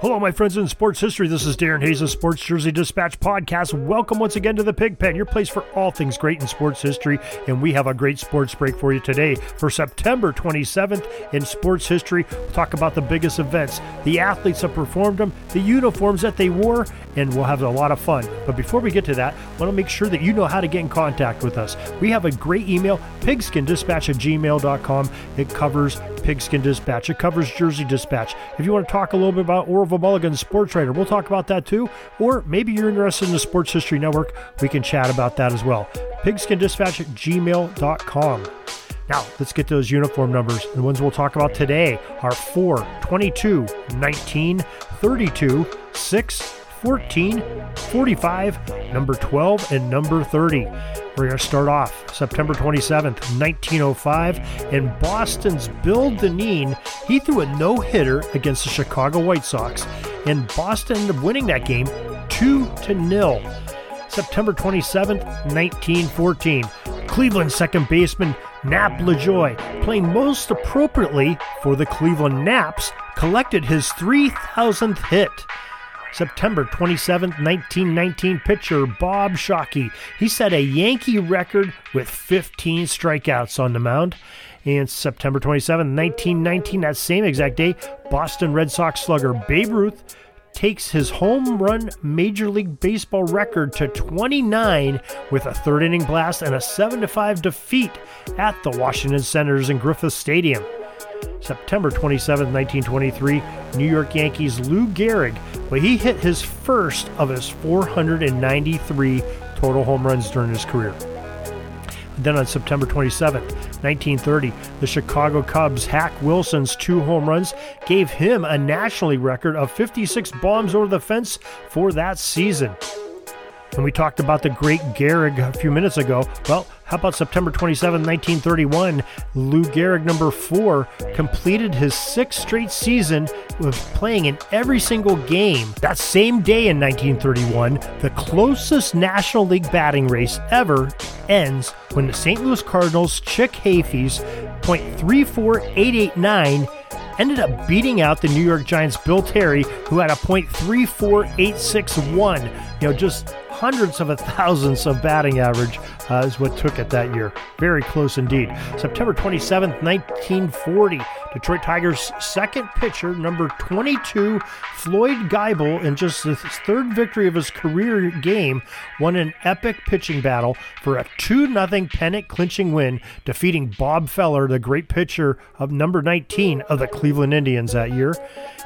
Hello, my friends in sports history. This is Darren Hayes of Sports Jersey Dispatch Podcast. Welcome once again to the Pigpen, your place for all things great in sports history. And we have a great sports break for you today for September 27th in sports history. We'll talk about the biggest events, the athletes that performed them, the uniforms that they wore, and we'll have a lot of fun. But before we get to that, I want to make sure that you know how to get in contact with us. We have a great email, pigskindispatch at gmail.com. It covers Pigskin Dispatch, it covers Jersey Dispatch. If you want to talk a little bit about Orville Orville Mulligan, sports writer. We'll talk about that too. Or maybe you're interested in the Sports History Network. We can chat about that as well. Pigskindispatch at gmail.com. Now, let's get those uniform numbers. The ones we'll talk about today are 4, 22, 19, 32, 6, 14, 45, number 12, and number 30. We're going to start off September 27th, 1905, and Boston's Bill Dinneen. He threw a no hitter against the Chicago White Sox, and Boston ended up winning that game 2 to nil. September 27th, 1914, Cleveland second baseman Nap Lajoie, playing most appropriately for the Cleveland Naps, collected his 3,000th hit. September 27, 1919 pitcher Bob Shawkey. He set a Yankee record with 15 strikeouts on the mound. And September 27, 1919, that same exact day, Boston Red Sox slugger Babe Ruth takes his home run Major League Baseball record to 29 with a third inning blast and a 7 5 defeat at the Washington Senators in Griffith Stadium. September 27, 1923, New York Yankees Lou Gehrig, well, he hit his first of his 493 total home runs during his career. Then on September 27, 1930, the Chicago Cubs' Hack Wilson's two home runs gave him a nationally record of 56 bombs over the fence for that season. And we talked about the great Gehrig a few minutes ago. Well, how about September 27, 1931? Lou Gehrig, number four, completed his sixth straight season with playing in every single game. That same day in 1931, the closest National League batting race ever ends when the St. Louis Cardinals' Chick Hafey's .34889 ended up beating out the New York Giants' Bill Terry, who had a .34861. You know, just hundreds of a thousands of batting average uh, is what took it that year. Very close indeed. September 27th, 1940, Detroit Tigers' second pitcher, number 22, Floyd Giebell, in just his third victory of his career game, won an epic pitching battle for a 2 0 pennant clinching win, defeating Bob Feller, the great pitcher of number 19 of the Cleveland Indians that year.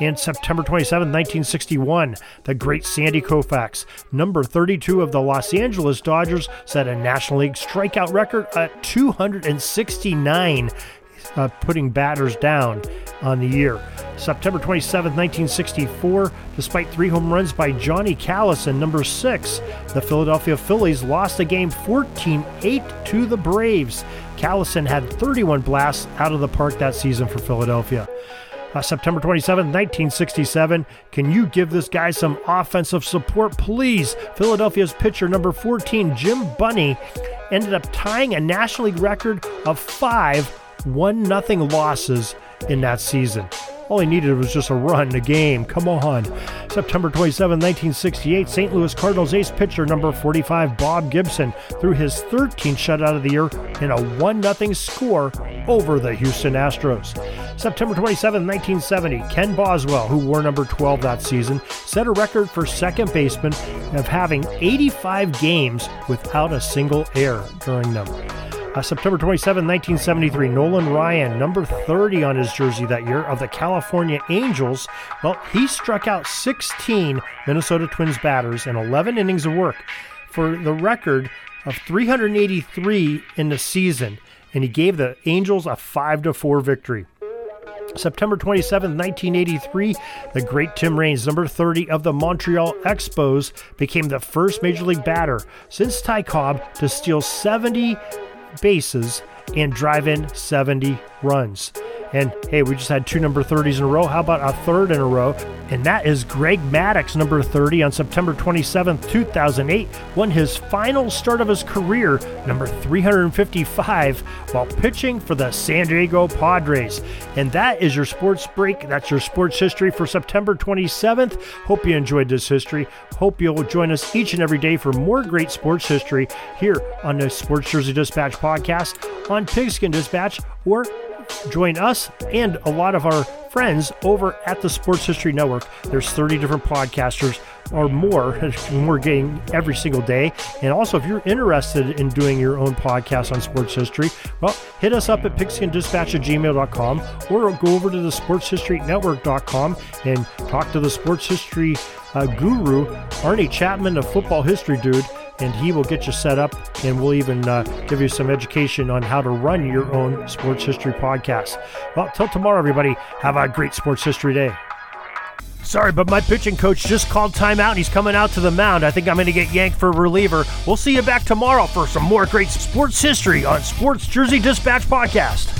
And September 27, 1961, the great Sandy Koufax, number 32 of the Los Angeles Dodgers, set a National League strikeout record at 269 uh, putting batters down on the year. September 27, 1964, despite three home runs by Johnny Callison, number six, the Philadelphia Phillies lost the game 14 8 to the Braves. Callison had 31 blasts out of the park that season for Philadelphia. Uh, September 27, 1967. Can you give this guy some offensive support, please? Philadelphia's pitcher, number 14, Jim Bunning, ended up tying a National League record of five 1 0 losses in that season. All he needed was just a run, a game. Come on. September 27, 1968, St. Louis Cardinals ace pitcher number 45, Bob Gibson, threw his 13th shutout of the year in a 1 0 score over the Houston Astros. September 27, 1970, Ken Boswell, who wore number 12 that season, set a record for second baseman of having 85 games without a single error during them. Uh, September 27, 1973, Nolan Ryan, number 30 on his jersey that year of the California Angels. Well, he struck out 16 Minnesota Twins batters in 11 innings of work for the record of 383 in the season, and he gave the Angels a 5 to 4 victory. September 27, 1983, the great Tim Raines, number 30 of the Montreal Expos, became the first Major League batter since Ty Cobb to steal 70 bases and drive in 70 runs. And hey, we just had two number 30s in a row. How about a third in a row? And that is Greg Maddux, number 30, on September 27, 2008, won his final start of his career, number 355, while pitching for the San Diego Padres. And that is your sports break. That's your sports history for September 27th. Hope you enjoyed this history. Hope you'll join us each and every day for more great sports history here on the Sports Jersey Dispatch podcast on Pigskin Dispatch or join us and a lot of our friends over at the Sports History Network. There's 30 different podcasters or more we're getting every single day. And also, if you're interested in doing your own podcast on sports history, well, hit us up at pigskindispatch at gmail.com or go over to the sportshistorynetwork.com and talk to the sports history uh, guru, Arnie Chapman, a football history dude and he will get you set up and we'll even uh, give you some education on how to run your own sports history podcast. Well, till tomorrow, everybody, have a great sports history day. Sorry, but my pitching coach just called timeout and he's coming out to the mound. I think I'm going to get yanked for reliever. We'll see you back tomorrow for some more great sports history on Sports Jersey Dispatch Podcast.